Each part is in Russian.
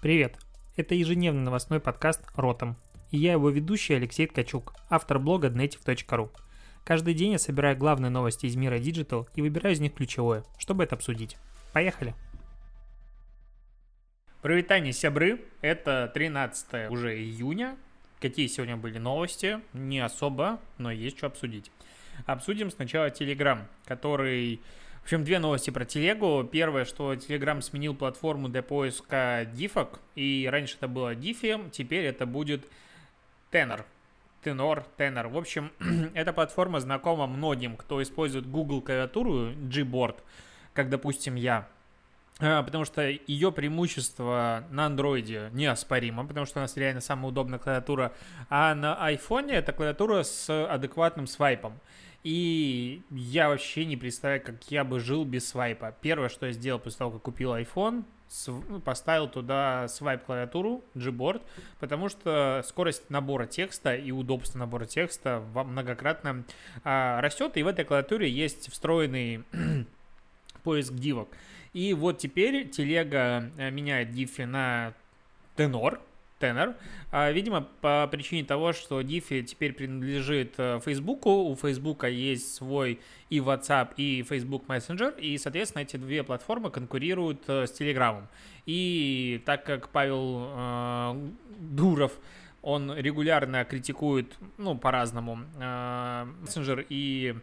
Привет! Это ежедневный новостной подкаст «Ротом». И я его ведущий Алексей Ткачук, автор блога dnetiv.ru. Каждый день я собираю главные новости из мира Digital и выбираю из них ключевое, чтобы это обсудить. Поехали! Привитание, сябры! Это 13 уже июня. Какие сегодня были новости? Не особо, но есть что обсудить. Обсудим сначала Telegram, который в общем, две новости про телегу. Первое, что Telegram сменил платформу для поиска дифок, и раньше это было Diffie, теперь это будет Tenor. Tenor, Tenor. В общем, эта платформа знакома многим, кто использует Google клавиатуру Gboard, как, допустим, я. А, потому что ее преимущество на андроиде неоспоримо, потому что у нас реально самая удобная клавиатура, а на айфоне это клавиатура с адекватным свайпом. И я вообще не представляю, как я бы жил без свайпа. Первое, что я сделал после того, как купил iPhone, ну, поставил туда свайп клавиатуру Gboard, потому что скорость набора текста и удобство набора текста многократно а, растет, и в этой клавиатуре есть встроенный поиск дивок. И вот теперь телега э, меняет диффи на тенор, Tenor. А, видимо, по причине того, что Diffie теперь принадлежит э, Facebook, у Facebook есть свой и WhatsApp, и Facebook Messenger, и, соответственно, эти две платформы конкурируют э, с Telegram. И так как Павел э, Дуров он регулярно критикует, ну, по-разному, э, Messenger и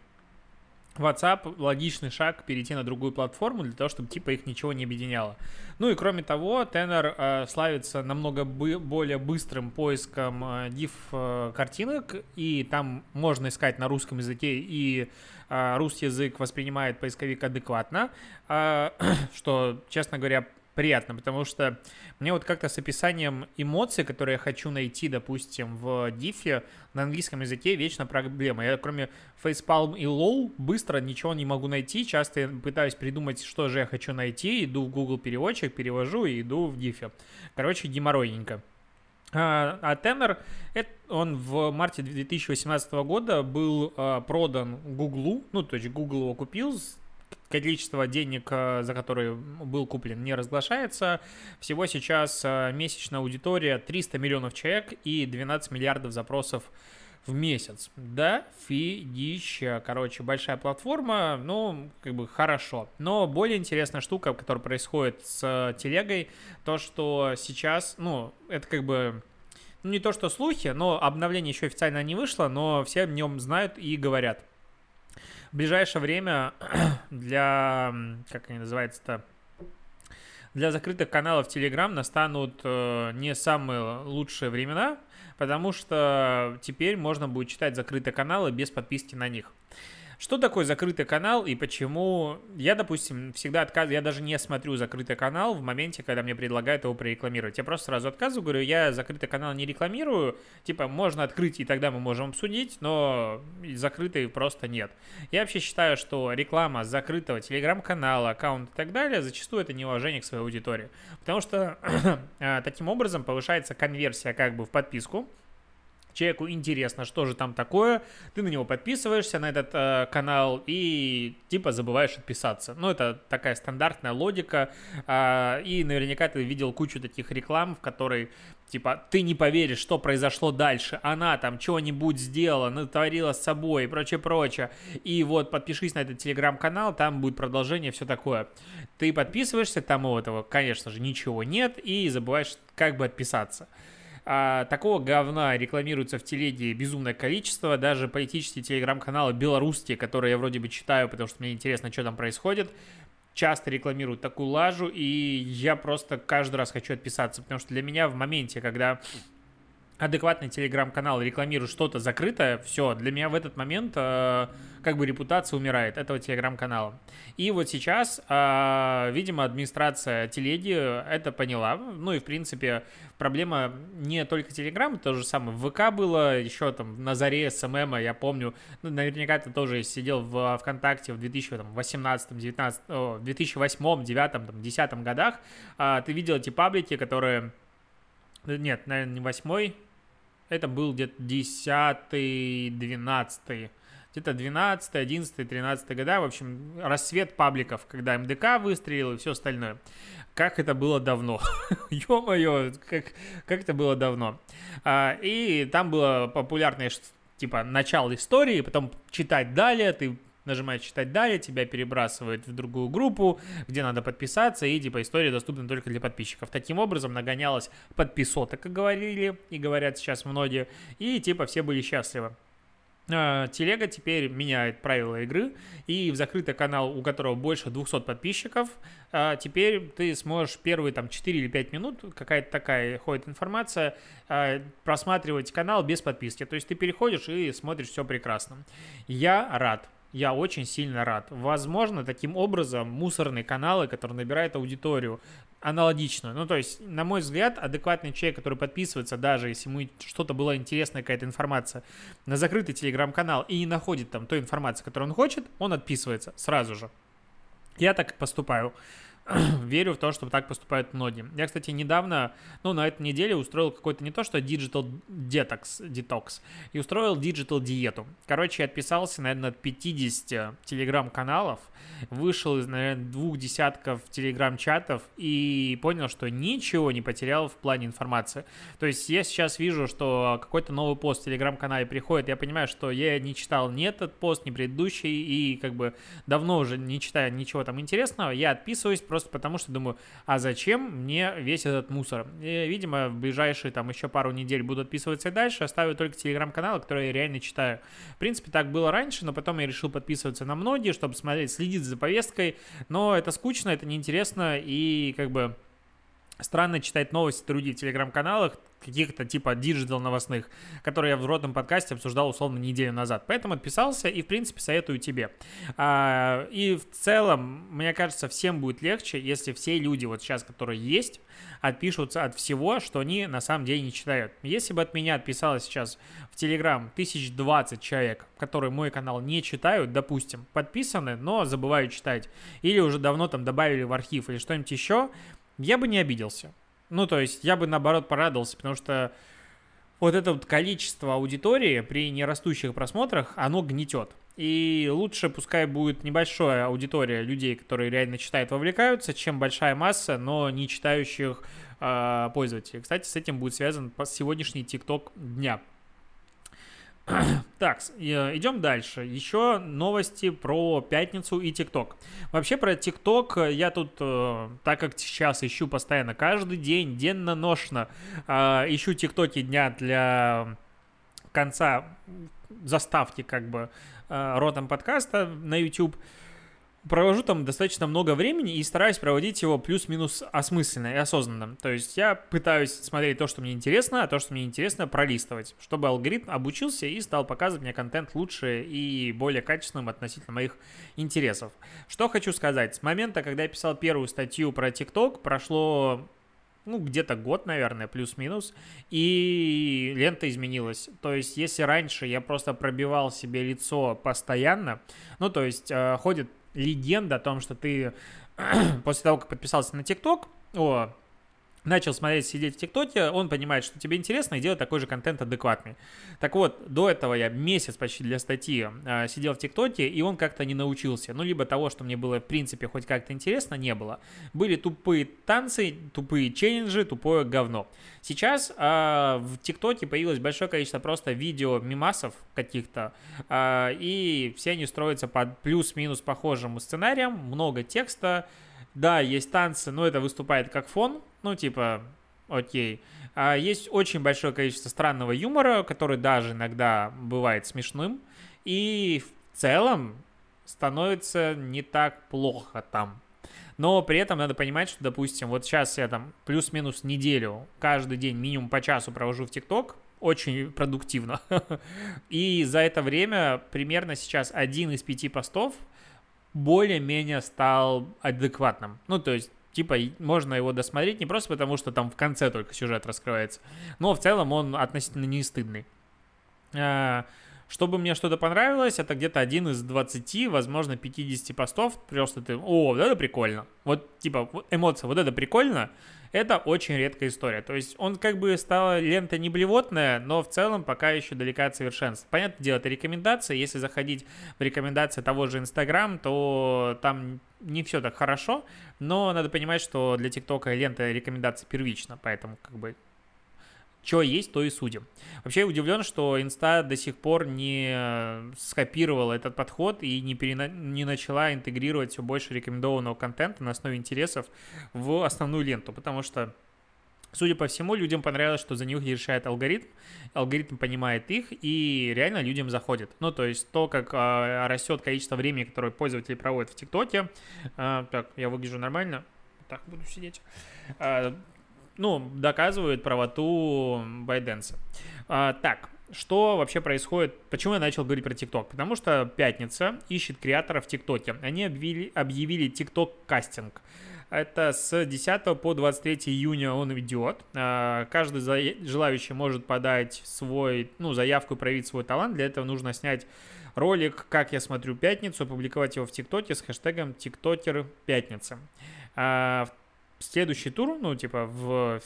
WhatsApp логичный шаг перейти на другую платформу для того, чтобы типа их ничего не объединяло. Ну и кроме того, Tenor э, славится намного бы, более быстрым поиском э, div э, картинок, и там можно искать на русском языке, и э, русский язык воспринимает поисковик адекватно, э, что, честно говоря, приятно, потому что мне вот как-то с описанием эмоций, которые я хочу найти, допустим, в дифе на английском языке вечно проблема. Я кроме facepalm и low быстро ничего не могу найти, часто я пытаюсь придумать, что же я хочу найти, иду в Google переводчик, перевожу и иду в дифе. Короче, геморройненько. А, а Tenor, он в марте 2018 года был а, продан Google, ну, то есть Google его купил количество денег, э, за которые был куплен, не разглашается. Всего сейчас э, месячная аудитория 300 миллионов человек и 12 миллиардов запросов в месяц. Да, фигища. Короче, большая платформа, ну, как бы хорошо. Но более интересная штука, которая происходит с телегой, то, что сейчас, ну, это как бы ну, не то, что слухи, но обновление еще официально не вышло, но все о нем знают и говорят в ближайшее время для, как они называются-то, для закрытых каналов Telegram настанут э, не самые лучшие времена, потому что теперь можно будет читать закрытые каналы без подписки на них. Что такое закрытый канал и почему я, допустим, всегда отказываю, я даже не смотрю закрытый канал в моменте, когда мне предлагают его прорекламировать. Я просто сразу отказываю, говорю, я закрытый канал не рекламирую, типа можно открыть и тогда мы можем обсудить, но закрытый просто нет. Я вообще считаю, что реклама закрытого телеграм-канала, аккаунта и так далее, зачастую это неуважение к своей аудитории. Потому что а, таким образом повышается конверсия как бы в подписку, человеку интересно, что же там такое, ты на него подписываешься, на этот э, канал, и типа забываешь отписаться. Ну, это такая стандартная логика, э, и наверняка ты видел кучу таких реклам, в которой Типа, ты не поверишь, что произошло дальше. Она там чего-нибудь сделала, натворила с собой и прочее, прочее. И вот подпишись на этот телеграм-канал, там будет продолжение, все такое. Ты подписываешься, там у этого, конечно же, ничего нет, и забываешь как бы отписаться. А, такого говна рекламируется в телеге безумное количество. Даже политические телеграм-каналы белорусские, которые я вроде бы читаю, потому что мне интересно, что там происходит, часто рекламируют такую лажу, и я просто каждый раз хочу отписаться, потому что для меня в моменте, когда адекватный телеграм-канал рекламирует что-то закрытое, все, для меня в этот момент э, как бы репутация умирает этого телеграм-канала. И вот сейчас, э, видимо, администрация телеги это поняла. Ну и, в принципе, проблема не только телеграм, то же самое в ВК было, еще там на заре SMM, я помню, ну, наверняка ты тоже сидел в ВКонтакте в 2018, 19, 2008, 2009, там, 2010 годах, э, ты видел эти паблики, которые нет, наверное, не восьмой, это был где-то 10 12 где-то где-то 12, 11, 13 года, в общем, рассвет пабликов, когда МДК выстрелил и все остальное. Как это было давно. Ё-моё, как, как это было давно. А, и там было популярное типа начало истории, потом читать далее, ты нажимаешь читать далее, тебя перебрасывает в другую группу, где надо подписаться, и типа история доступна только для подписчиков. Таким образом нагонялось подписота, как говорили и говорят сейчас многие, и типа все были счастливы. А, телега теперь меняет правила игры, и в закрытый канал, у которого больше 200 подписчиков, а, теперь ты сможешь первые там 4 или 5 минут, какая-то такая ходит информация, а, просматривать канал без подписки. То есть ты переходишь и смотришь все прекрасно. Я рад. Я очень сильно рад. Возможно, таким образом мусорные каналы, которые набирают аудиторию, аналогично. Ну, то есть, на мой взгляд, адекватный человек, который подписывается, даже если ему что-то было интересная какая-то информация, на закрытый телеграм-канал и не находит там той информации, которую он хочет, он отписывается сразу же. Я так поступаю. верю в то, что так поступают многие. Я, кстати, недавно, ну, на этой неделе устроил какой-то не то, что digital detox, detox, и устроил digital диету. Короче, я отписался, наверное, от 50 телеграм-каналов, вышел из, наверное, двух десятков телеграм-чатов и понял, что ничего не потерял в плане информации. То есть я сейчас вижу, что какой-то новый пост в телеграм-канале приходит, я понимаю, что я не читал ни этот пост, ни предыдущий, и как бы давно уже не читаю ничего там интересного, я отписываюсь просто просто потому что думаю, а зачем мне весь этот мусор? И, видимо, в ближайшие там еще пару недель буду отписываться и дальше, оставлю только телеграм-каналы, которые я реально читаю. В принципе, так было раньше, но потом я решил подписываться на многие, чтобы смотреть, следить за повесткой, но это скучно, это неинтересно и как бы странно читать новости других телеграм-каналах, каких-то типа digital новостных, которые я в родном подкасте обсуждал условно неделю назад. Поэтому отписался и, в принципе, советую тебе. А, и в целом, мне кажется, всем будет легче, если все люди вот сейчас, которые есть, отпишутся от всего, что они на самом деле не читают. Если бы от меня отписалось сейчас в Телеграм 1020 человек, которые мой канал не читают, допустим, подписаны, но забывают читать, или уже давно там добавили в архив или что-нибудь еще, я бы не обиделся. Ну, то есть я бы наоборот порадовался, потому что вот это вот количество аудитории при нерастущих просмотрах, оно гнетет. И лучше пускай будет небольшая аудитория людей, которые реально читают, вовлекаются, чем большая масса, но не читающих э, пользователей. Кстати, с этим будет связан сегодняшний ТикТок дня. Так, идем дальше. Еще новости про пятницу и ТикТок. Вообще про ТикТок я тут, э, так как сейчас ищу постоянно каждый день, денно-ношно, э, ищу ТикТоки дня для конца заставки как бы э, ротом подкаста на YouTube провожу там достаточно много времени и стараюсь проводить его плюс-минус осмысленно и осознанно. То есть я пытаюсь смотреть то, что мне интересно, а то, что мне интересно, пролистывать, чтобы алгоритм обучился и стал показывать мне контент лучше и более качественным относительно моих интересов. Что хочу сказать. С момента, когда я писал первую статью про ТикТок, прошло ну, где-то год, наверное, плюс-минус, и лента изменилась. То есть, если раньше я просто пробивал себе лицо постоянно, ну, то есть, э, ходит легенда о том, что ты после того, как подписался на ТикТок, о, начал смотреть, сидеть в ТикТоке, он понимает, что тебе интересно, и делает такой же контент адекватный. Так вот, до этого я месяц почти для статьи э, сидел в ТикТоке, и он как-то не научился. Ну, либо того, что мне было, в принципе, хоть как-то интересно, не было. Были тупые танцы, тупые челленджи, тупое говно. Сейчас э, в ТикТоке появилось большое количество просто видео мимасов каких-то, э, и все они строятся под плюс-минус похожим сценарием, много текста, да, есть танцы, но это выступает как фон, ну, типа, окей. А есть очень большое количество странного юмора, который даже иногда бывает смешным, и в целом становится не так плохо там. Но при этом надо понимать, что, допустим, вот сейчас я там плюс-минус неделю каждый день минимум по часу провожу в ТикТок, очень продуктивно. И за это время примерно сейчас один из пяти постов более-менее стал адекватным. Ну, то есть типа можно его досмотреть не просто потому, что там в конце только сюжет раскрывается, но в целом он относительно не стыдный. Чтобы мне что-то понравилось, это где-то один из 20, возможно, 50 постов. Просто ты, о, вот это прикольно. Вот, типа, эмоция, вот это прикольно. Это очень редкая история. То есть он как бы стала лента не блевотная, но в целом пока еще далека от совершенства. Понятное дело, это рекомендация. Если заходить в рекомендации того же Инстаграм, то там не все так хорошо, но надо понимать, что для ТикТока лента рекомендаций первична, поэтому как бы что есть, то и судим. Вообще удивлен, что Инста до сих пор не скопировала этот подход и не, перена... не начала интегрировать все больше рекомендованного контента на основе интересов в основную ленту, потому что Судя по всему, людям понравилось, что за них решает алгоритм, алгоритм понимает их, и реально людям заходит. Ну, то есть то, как э, растет количество времени, которое пользователи проводят в ТикТоке. Э, так, я выгляжу нормально. Так буду сидеть. Э, ну, доказывают правоту Байденса. А, так, что вообще происходит? Почему я начал говорить про ТикТок? Потому что пятница ищет креаторов в ТикТоке. Они объявили, ТикТок кастинг. Это с 10 по 23 июня он идет. А, каждый желающий может подать свой, ну, заявку и проявить свой талант. Для этого нужно снять ролик «Как я смотрю пятницу», опубликовать его в ТикТоке с хэштегом «ТикТокер пятница». Следующий тур, ну, типа, в,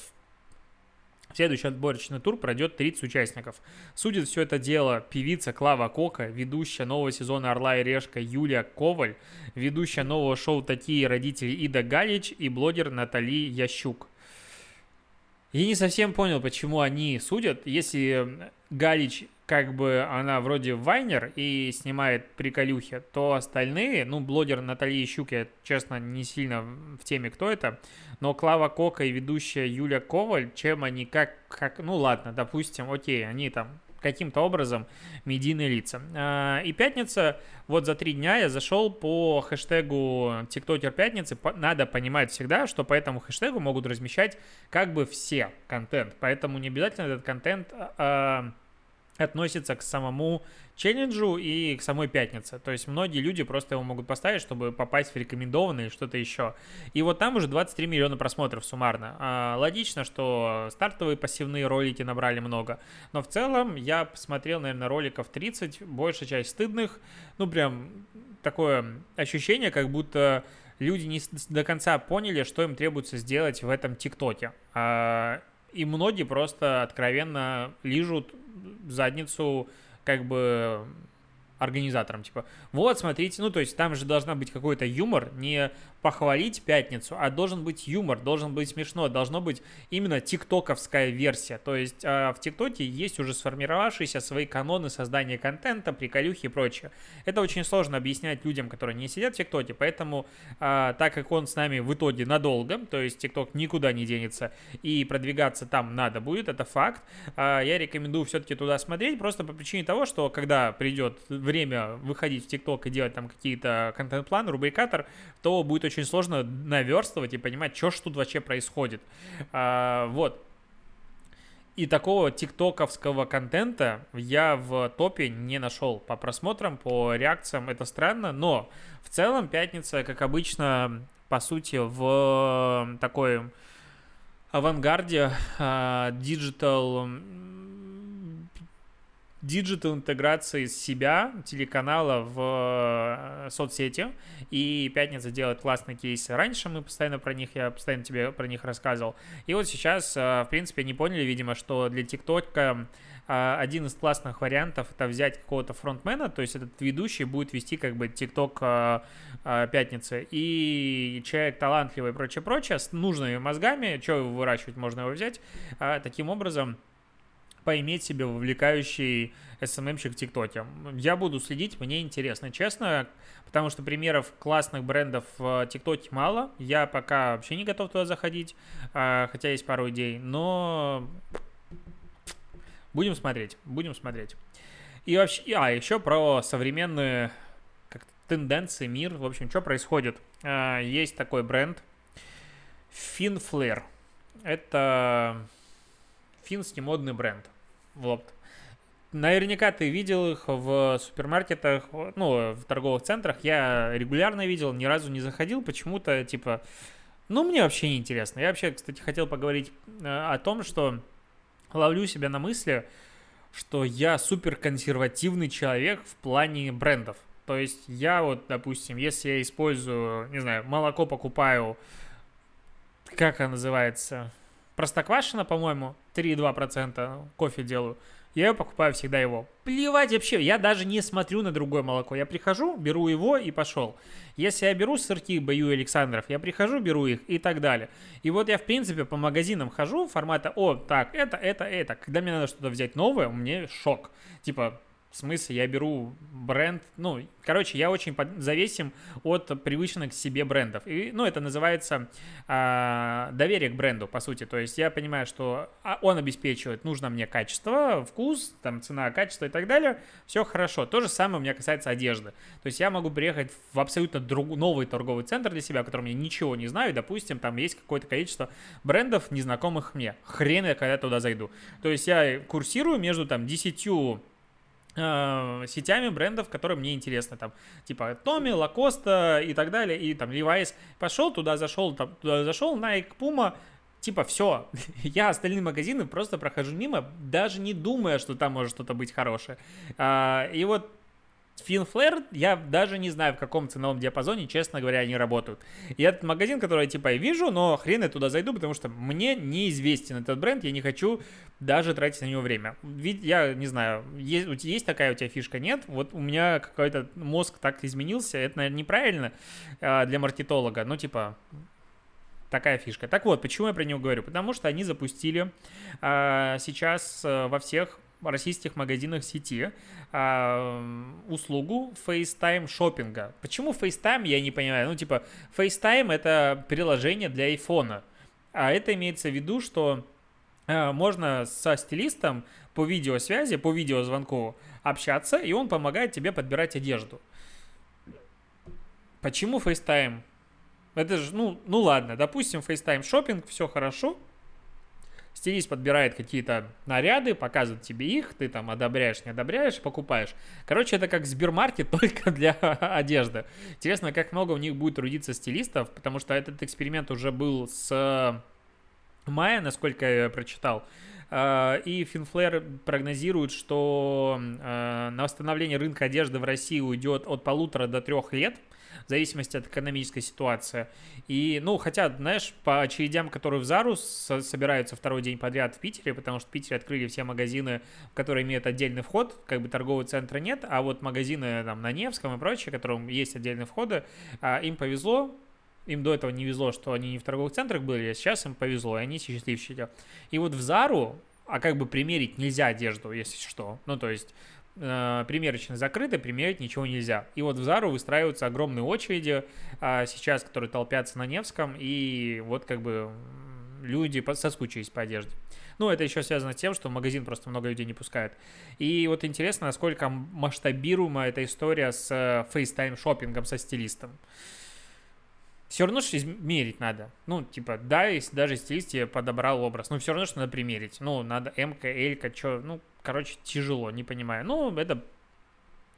Следующий отборочный тур пройдет 30 участников. Судит все это дело певица Клава Кока, ведущая нового сезона «Орла и решка» Юлия Коваль, ведущая нового шоу «Такие родители» Ида Галич и блогер Натали Ящук. Я не совсем понял, почему они судят. Если Галич как бы она вроде вайнер и снимает приколюхи, то остальные, ну, блогер Наталья Щук, я, честно, не сильно в теме, кто это, но Клава Кока и ведущая Юля Коваль, чем они, как, как ну, ладно, допустим, окей, они там каким-то образом медийные лица. А, и пятница, вот за три дня я зашел по хэштегу тиктокер пятницы. Надо понимать всегда, что по этому хэштегу могут размещать как бы все контент. Поэтому не обязательно этот контент а, относится к самому челленджу и к самой пятнице. То есть многие люди просто его могут поставить, чтобы попасть в рекомендованные что-то еще. И вот там уже 23 миллиона просмотров суммарно. А, логично, что стартовые пассивные ролики набрали много. Но в целом я посмотрел, наверное, роликов 30, большая часть стыдных. Ну, прям такое ощущение, как будто люди не до конца поняли, что им требуется сделать в этом ТикТоке. А, и многие просто откровенно лижут задницу как бы организаторам, типа, вот, смотрите, ну, то есть там же должна быть какой-то юмор, не похвалить пятницу, а должен быть юмор, должен быть смешно, должно быть именно тиктоковская версия. То есть э, в тиктоке есть уже сформировавшиеся свои каноны создания контента, приколюхи и прочее. Это очень сложно объяснять людям, которые не сидят в тиктоке, поэтому э, так как он с нами в итоге надолго, то есть тикток никуда не денется и продвигаться там надо будет, это факт, э, я рекомендую все-таки туда смотреть, просто по причине того, что когда придет время выходить в тикток и делать там какие-то контент-планы, рубрикатор, то будет очень сложно наверстывать и понимать, что ж тут вообще происходит. А, вот. И такого тиктоковского контента я в топе не нашел по просмотрам, по реакциям. Это странно, но в целом пятница, как обычно, по сути, в такой авангарде digital digital интеграции себя, телеканала в э, соцсети. И Пятница делает классные кейсы. Раньше мы постоянно про них, я постоянно тебе про них рассказывал. И вот сейчас, э, в принципе, не поняли, видимо, что для ТикТока э, один из классных вариантов это взять какого-то фронтмена, то есть этот ведущий будет вести как бы ТикТок пятницы, и человек талантливый и прочее-прочее, с нужными мозгами, что его выращивать, можно его взять, таким образом поиметь себе вовлекающий SMM-щик в ТикТоке. Я буду следить, мне интересно, честно, потому что примеров классных брендов в ТикТоке мало. Я пока вообще не готов туда заходить, а, хотя есть пару идей, но будем смотреть, будем смотреть. И вообще, а, еще про современные тенденции, мир, в общем, что происходит. А, есть такой бренд FinFlare. Это финский модный бренд. Вот. Наверняка ты видел их в супермаркетах, ну, в торговых центрах. Я регулярно видел, ни разу не заходил. Почему-то, типа, ну, мне вообще не интересно. Я вообще, кстати, хотел поговорить э, о том, что ловлю себя на мысли, что я супер консервативный человек в плане брендов. То есть я вот, допустим, если я использую, не знаю, молоко покупаю, как оно называется, Простоквашино, по-моему, 3,2% кофе делаю – я покупаю всегда его. Плевать вообще, я даже не смотрю на другое молоко. Я прихожу, беру его и пошел. Если я беру сырки Бою Александров, я прихожу, беру их и так далее. И вот я, в принципе, по магазинам хожу формата, о, так, это, это, это. Когда мне надо что-то взять новое, мне шок. Типа, в смысле, я беру бренд, ну, короче, я очень зависим от привычных себе брендов. И, ну, это называется а, доверие к бренду, по сути. То есть я понимаю, что а, он обеспечивает нужно мне качество, вкус, там, цена, качество и так далее. Все хорошо. То же самое у меня касается одежды. То есть я могу приехать в абсолютно друг, новый торговый центр для себя, о котором я ничего не знаю. Допустим, там есть какое-то количество брендов, незнакомых мне. Хрен я когда туда зайду. То есть я курсирую между там десятью Э, сетями брендов, которые мне интересны, там, типа Томми, Лакоста и так далее, и там Levi's. Пошел туда, зашел, там, туда зашел, Nike, Puma, типа, все, я остальные магазины просто прохожу мимо, даже не думая, что там может что-то быть хорошее. А, и вот Финфлэр, я даже не знаю, в каком ценовом диапазоне, честно говоря, они работают. И этот магазин, который я типа и вижу, но хрен я туда зайду, потому что мне неизвестен этот бренд, я не хочу даже тратить на него время. Ведь я не знаю, есть, есть такая у тебя фишка, нет? Вот у меня какой-то мозг так изменился, это, наверное, неправильно э, для маркетолога, ну типа такая фишка. Так вот, почему я про него говорю? Потому что они запустили э, сейчас э, во всех российских магазинах сети э, услугу FaceTime шопинга. Почему FaceTime, я не понимаю. Ну, типа, FaceTime это приложение для айфона. А это имеется в виду, что э, можно со стилистом по видеосвязи, по видеозвонку общаться, и он помогает тебе подбирать одежду. Почему FaceTime? Это же, ну, ну ладно, допустим, FaceTime шопинг, все хорошо, Стилист подбирает какие-то наряды, показывает тебе их, ты там одобряешь, не одобряешь, покупаешь. Короче, это как Сбермаркет, только для одежды. Интересно, как много у них будет трудиться стилистов, потому что этот эксперимент уже был с мая, насколько я прочитал. А, и Финфлэр прогнозирует, что а, на восстановление рынка одежды в России уйдет от полутора до трех лет – в зависимости от экономической ситуации. И, ну, хотя, знаешь, по очередям, которые в Зару собираются второй день подряд в Питере, потому что в Питере открыли все магазины, которые имеют отдельный вход, как бы торгового центра нет, а вот магазины там на Невском и прочее, которым есть отдельные входы, а, им повезло, им до этого не везло, что они не в торговых центрах были, а сейчас им повезло, и они счастливчики. И вот в Зару, а как бы примерить нельзя одежду, если что. Ну, то есть э, примерочные закрыты, примерить ничего нельзя. И вот в Зару выстраиваются огромные очереди э, сейчас, которые толпятся на Невском, и вот как бы люди соскучились по одежде. Ну, это еще связано с тем, что магазин просто много людей не пускают. И вот интересно, насколько масштабируема эта история с FaceTime шопингом со стилистом все равно что измерить надо. Ну, типа, да, если даже стилист тебе подобрал образ, но все равно что надо примерить. Ну, надо М-ка, Л-ка, что, ну, короче, тяжело, не понимаю. Ну, это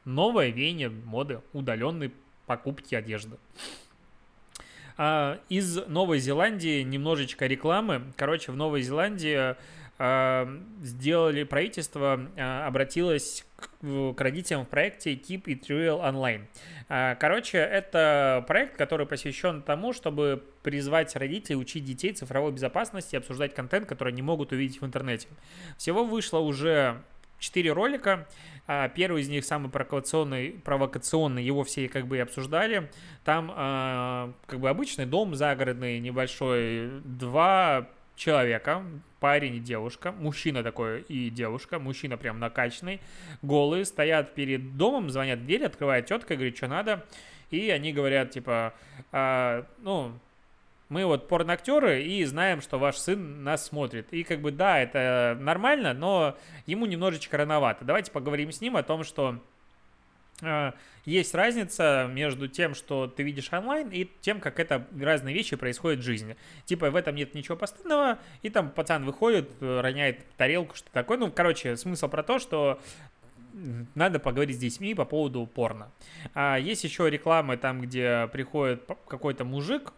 новое веяние моды удаленной покупки одежды. А, из Новой Зеландии немножечко рекламы. Короче, в Новой Зеландии а, сделали правительство, а, обратилось к, к родителям в проекте Keep It Real Online. А, короче, это проект, который посвящен тому, чтобы призвать родителей учить детей цифровой безопасности и обсуждать контент, который они могут увидеть в интернете. Всего вышло уже 4 ролика. А, первый из них самый провокационный, провокационный, его все как бы и обсуждали. Там а, как бы обычный дом загородный, небольшой, два человека, парень и девушка, мужчина такой и девушка, мужчина прям накачанный, голые, стоят перед домом, звонят в дверь, открывает тетка, говорит, что надо, и они говорят, типа, а, ну, мы вот порноактеры и знаем, что ваш сын нас смотрит. И как бы да, это нормально, но ему немножечко рановато. Давайте поговорим с ним о том, что э, есть разница между тем, что ты видишь онлайн, и тем, как это разные вещи происходят в жизни. Типа в этом нет ничего постоянного, и там пацан выходит, роняет тарелку, что такое. Ну, короче, смысл про то, что надо поговорить с детьми по поводу порно. А есть еще рекламы там, где приходит какой-то мужик,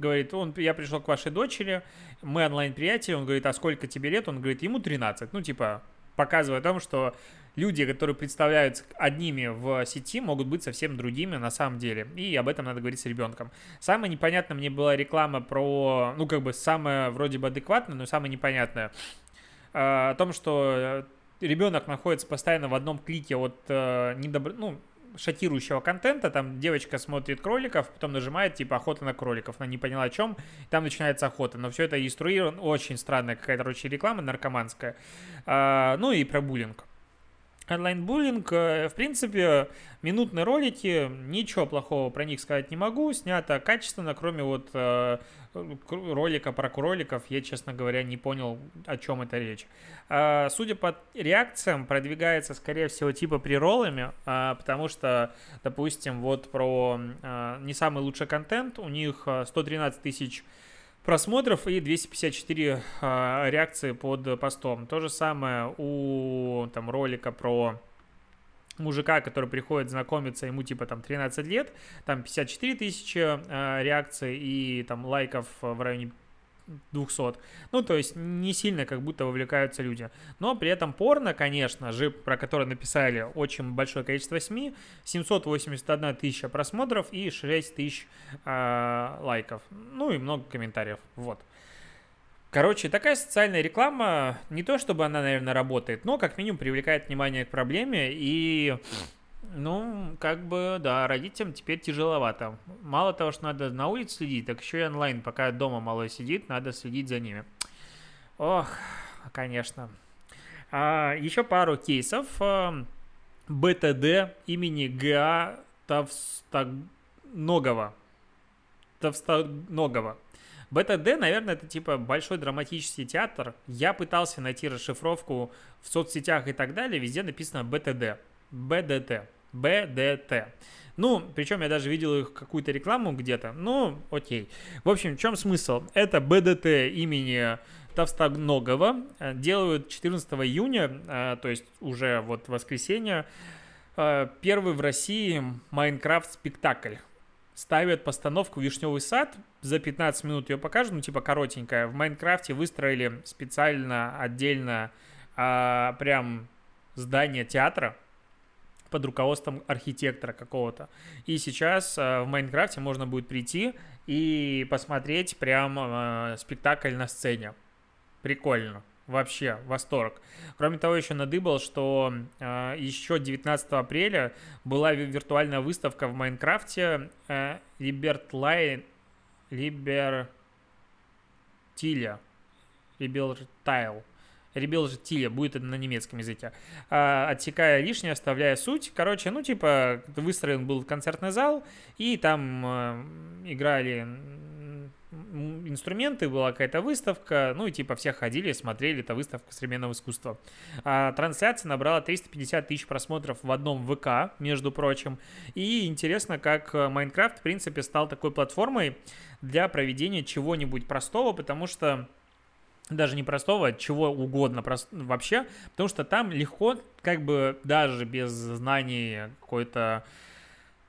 говорит, он, я пришел к вашей дочери, мы онлайн-приятель, он говорит, а сколько тебе лет? Он говорит, ему 13. Ну, типа, показывая о том, что люди, которые представляются одними в сети, могут быть совсем другими на самом деле. И об этом надо говорить с ребенком. Самое непонятное мне была реклама про, ну, как бы самая вроде бы адекватная, но самая непонятная. О том, что ребенок находится постоянно в одном клике от э, недобр... ну, шокирующего контента, там девочка смотрит кроликов, потом нажимает, типа, охота на кроликов, она не поняла о чем, там начинается охота, но все это инструировано, очень странная какая-то, короче, реклама наркоманская, а, ну и про буллинг. Онлайн-буллинг, э, в принципе, минутные ролики, ничего плохого про них сказать не могу, снято качественно, кроме вот э, ролика про кроликов, я, честно говоря, не понял, о чем это речь. А, судя по реакциям, продвигается, скорее всего, типа приролами, а, потому что, допустим, вот про а, не самый лучший контент, у них 113 тысяч просмотров и 254 э, реакции под постом. То же самое у там, ролика про мужика, который приходит знакомиться, ему типа там 13 лет, там 54 тысячи э, реакций и там лайков в районе 200. Ну, то есть не сильно как будто вовлекаются люди. Но при этом порно, конечно же, про которое написали очень большое количество СМИ, 781 тысяча просмотров и 6 тысяч э, лайков. Ну и много комментариев. Вот. Короче, такая социальная реклама, не то чтобы она, наверное, работает, но как минимум привлекает внимание к проблеме и ну, как бы, да, родителям теперь тяжеловато. Мало того, что надо на улице следить, так еще и онлайн, пока дома малой сидит, надо следить за ними. Ох, конечно. А, еще пару кейсов. БТД имени ГА Товстоногова. Товстоногова. БТД, наверное, это типа большой драматический театр. Я пытался найти расшифровку в соцсетях и так далее. Везде написано БТД. БДТ. БДТ. Ну, причем я даже видел их какую-то рекламу где-то. Ну, окей. В общем, в чем смысл? Это БДТ имени Товстоногова. Э, делают 14 июня, э, то есть уже вот воскресенье, э, первый в России Майнкрафт-спектакль. Ставят постановку «Вишневый сад», за 15 минут ее покажут, ну, типа коротенькая. В Майнкрафте выстроили специально, отдельно, а, прям здание театра, под руководством архитектора какого-то. И сейчас э, в Майнкрафте можно будет прийти и посмотреть прям э, спектакль на сцене. Прикольно. Вообще, восторг. Кроме того, еще надыбал, что э, еще 19 апреля была виртуальная выставка в Майнкрафте э, Libertline Libertilia Libertile Тиле будет на немецком языке. А, отсекая лишнее, оставляя суть. Короче, ну, типа, выстроен был концертный зал, и там э, играли инструменты, была какая-то выставка, ну и типа все ходили, смотрели, это выставка современного искусства. А, трансляция набрала 350 тысяч просмотров в одном ВК, между прочим. И интересно, как Майнкрафт, в принципе, стал такой платформой для проведения чего-нибудь простого, потому что даже не простого, чего угодно прост... вообще, потому что там легко, как бы даже без знаний какой-то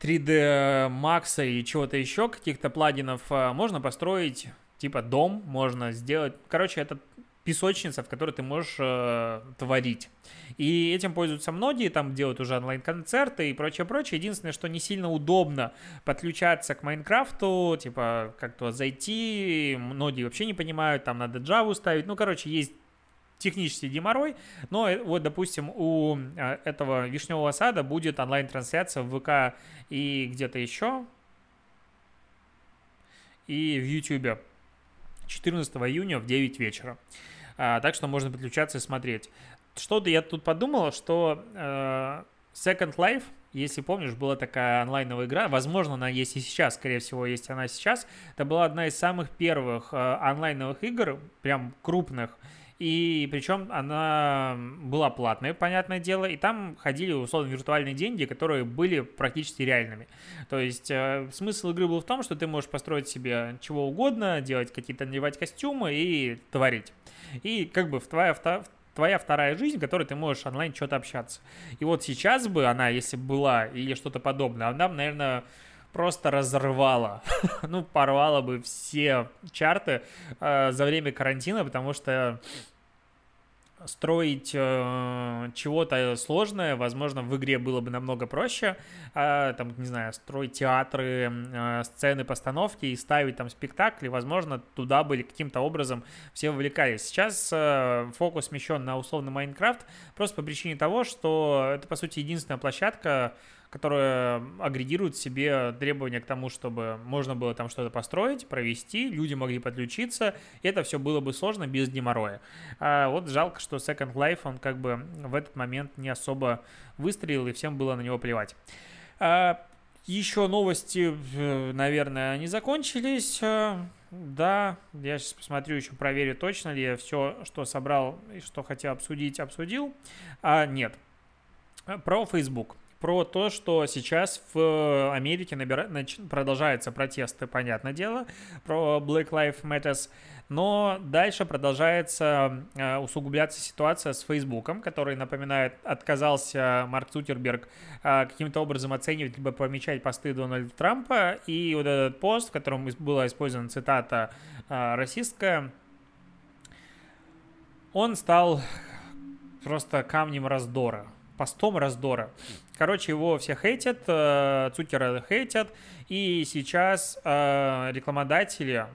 3D Max и чего-то еще, каких-то плагинов, а, можно построить типа дом, можно сделать, короче, это песочница, в которой ты можешь э, творить. И этим пользуются многие, там делают уже онлайн-концерты и прочее, прочее. Единственное, что не сильно удобно подключаться к Майнкрафту, типа как-то зайти, многие вообще не понимают, там надо Java ставить. Ну, короче, есть технический геморрой, но э, вот, допустим, у э, этого вишневого сада будет онлайн-трансляция в ВК и где-то еще, и в YouTube 14 июня в 9 вечера. А, так что можно подключаться и смотреть. Что-то я тут подумал, что э, Second Life, если помнишь, была такая онлайновая игра, возможно, она есть и сейчас, скорее всего, есть она сейчас. Это была одна из самых первых э, онлайновых игр, прям крупных, и причем она была платная, понятное дело, и там ходили, условно, виртуальные деньги, которые были практически реальными. То есть э, смысл игры был в том, что ты можешь построить себе чего угодно, делать какие-то, надевать костюмы и творить. И как бы в твоя, в твоя вторая жизнь, в которой ты можешь онлайн что-то общаться. И вот сейчас бы она, если была или что-то подобное, она, наверное, просто разрывала, ну, порвала бы все чарты э, за время карантина, потому что строить э, чего-то сложное, возможно, в игре было бы намного проще, э, там, не знаю, строить театры, э, сцены, постановки и ставить там спектакли, возможно, туда были каким-то образом все вовлекались. Сейчас э, фокус смещен на условно Майнкрафт, просто по причине того, что это, по сути, единственная площадка, которая агрегирует себе требования к тому, чтобы можно было там что-то построить, провести, люди могли подключиться, и это все было бы сложно без геморроя. А вот жалко, что Second Life, он как бы в этот момент не особо выстрелил, и всем было на него плевать. А, еще новости, э, наверное, не закончились. А, да, я сейчас посмотрю, еще проверю, точно ли я все, что собрал и что хотел обсудить, обсудил. А, нет. Про Facebook про то, что сейчас в Америке набира... нач... продолжаются протесты, понятное дело, про Black Lives Matter, но дальше продолжается э, усугубляться ситуация с Фейсбуком, который, напоминает, отказался Марк Цукерберг э, каким-то образом оценивать либо помечать посты Дональда Трампа, и вот этот пост, в котором была использована цитата э, расистская, он стал просто камнем раздора постом раздора. Короче, его все хейтят, э, Цукера хейтят, и сейчас э, рекламодатели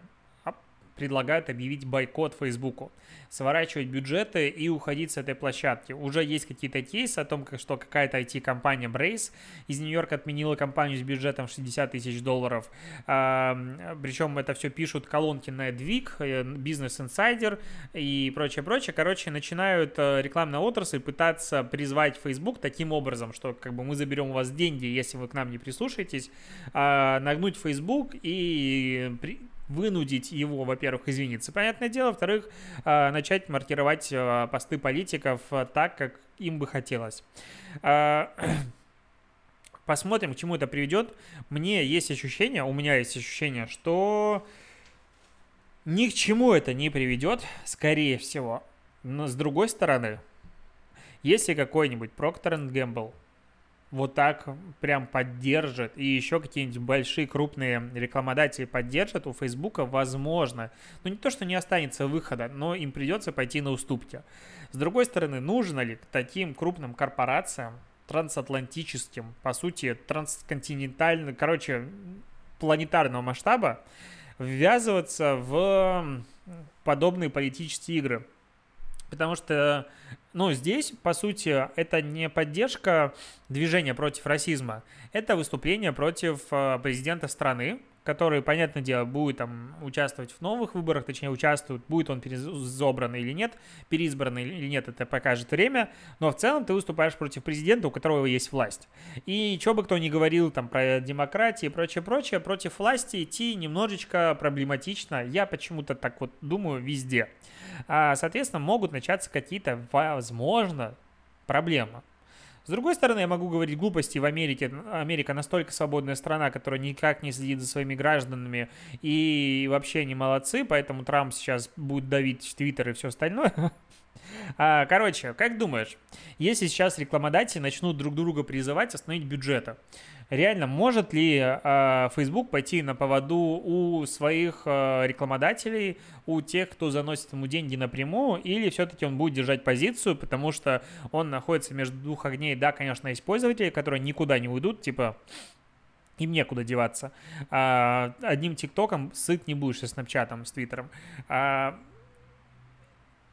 предлагают объявить бойкот Фейсбуку сворачивать бюджеты и уходить с этой площадки. Уже есть какие-то кейсы о том, что какая-то IT-компания Brace из Нью-Йорка отменила компанию с бюджетом 60 тысяч долларов. Причем это все пишут колонки на Edvig, Business Insider и прочее, прочее. Короче, начинают э, рекламная отрасль пытаться призвать Facebook таким образом, что как бы мы заберем у вас деньги, если вы к нам не прислушаетесь, а, нагнуть Facebook и вынудить его, во-первых, извиниться, понятное дело, во-вторых, а, начать маркировать а, посты политиков а, так, как им бы хотелось. Посмотрим, к чему это приведет. Мне есть ощущение, у меня есть ощущение, что ни к чему это не приведет, скорее всего. Но с другой стороны, если какой-нибудь Procter Gamble вот так прям поддержит, и еще какие-нибудь большие крупные рекламодатели поддержат, у Фейсбука возможно, ну не то, что не останется выхода, но им придется пойти на уступки. С другой стороны, нужно ли таким крупным корпорациям, трансатлантическим, по сути, трансконтинентальным, короче, планетарного масштаба, ввязываться в подобные политические игры? Потому что, ну, здесь, по сути, это не поддержка движения против расизма, это выступление против э, президента страны, который, понятное дело, будет там участвовать в новых выборах, точнее участвует, будет он переизбран или нет, переизбран или нет, это покажет время, но в целом ты выступаешь против президента, у которого есть власть. И что бы кто ни говорил там про демократию и прочее-прочее, против власти идти немножечко проблематично, я почему-то так вот думаю везде. А, соответственно, могут начаться какие-то, возможно, проблемы. С другой стороны, я могу говорить глупости в Америке. Америка настолько свободная страна, которая никак не следит за своими гражданами и вообще не молодцы, поэтому Трамп сейчас будет давить Твиттер и все остальное. А, короче, как думаешь, если сейчас рекламодатели начнут друг друга призывать остановить бюджета, реально может ли э, Facebook пойти на поводу у своих э, рекламодателей, у тех, кто заносит ему деньги напрямую, или все-таки он будет держать позицию, потому что он находится между двух огней. Да, конечно, есть пользователи, которые никуда не уйдут, типа им некуда деваться. А, одним ТикТоком сыт не будешь со Снапчатом, с Твиттером. А,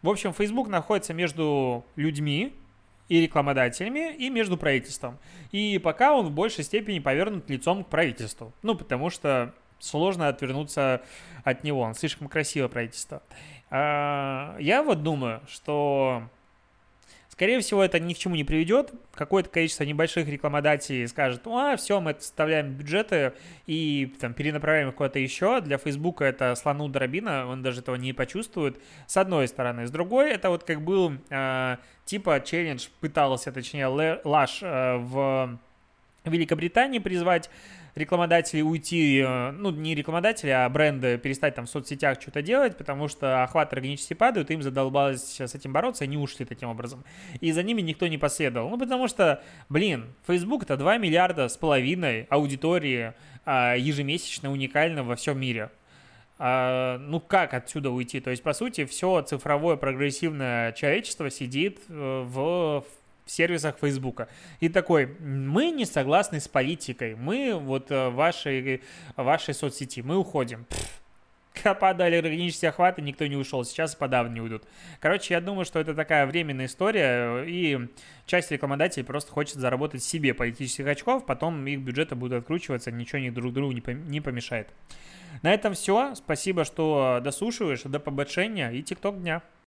в общем, Facebook находится между людьми, и рекламодателями, и между правительством. И пока он в большей степени повернут лицом к правительству. Ну, потому что сложно отвернуться от него. Он слишком красивое правительство. А, я вот думаю, что Скорее всего, это ни к чему не приведет. Какое-то количество небольших рекламодателей скажет, а, все, мы вставляем бюджеты и там перенаправляем их куда-то еще. Для Фейсбука это слону дробина, он даже этого не почувствует, с одной стороны. С другой, это вот как был э, типа челлендж, пытался, точнее, Лаш э, в Великобритании призвать рекламодателей уйти, э, ну, не рекламодатели, а бренды перестать там в соцсетях что-то делать, потому что охваты органически падают, им задолбалось с этим бороться, они ушли таким образом. И за ними никто не последовал. Ну, потому что, блин, Facebook это 2 миллиарда с половиной аудитории а, ежемесячно уникально во всем мире. а, ну как отсюда уйти? То есть, по сути, все цифровое прогрессивное человечество сидит э, в в сервисах Фейсбука. И такой, мы не согласны с политикой, мы вот э, вашей, вашей соцсети, мы уходим. Пфф, подали органические охваты, никто не ушел, сейчас подавно не уйдут. Короче, я думаю, что это такая временная история, и часть рекламодателей просто хочет заработать себе политических очков, потом их бюджеты будут откручиваться, ничего ни друг другу не помешает. На этом все. Спасибо, что дослушиваешь. До побачення и тикток дня.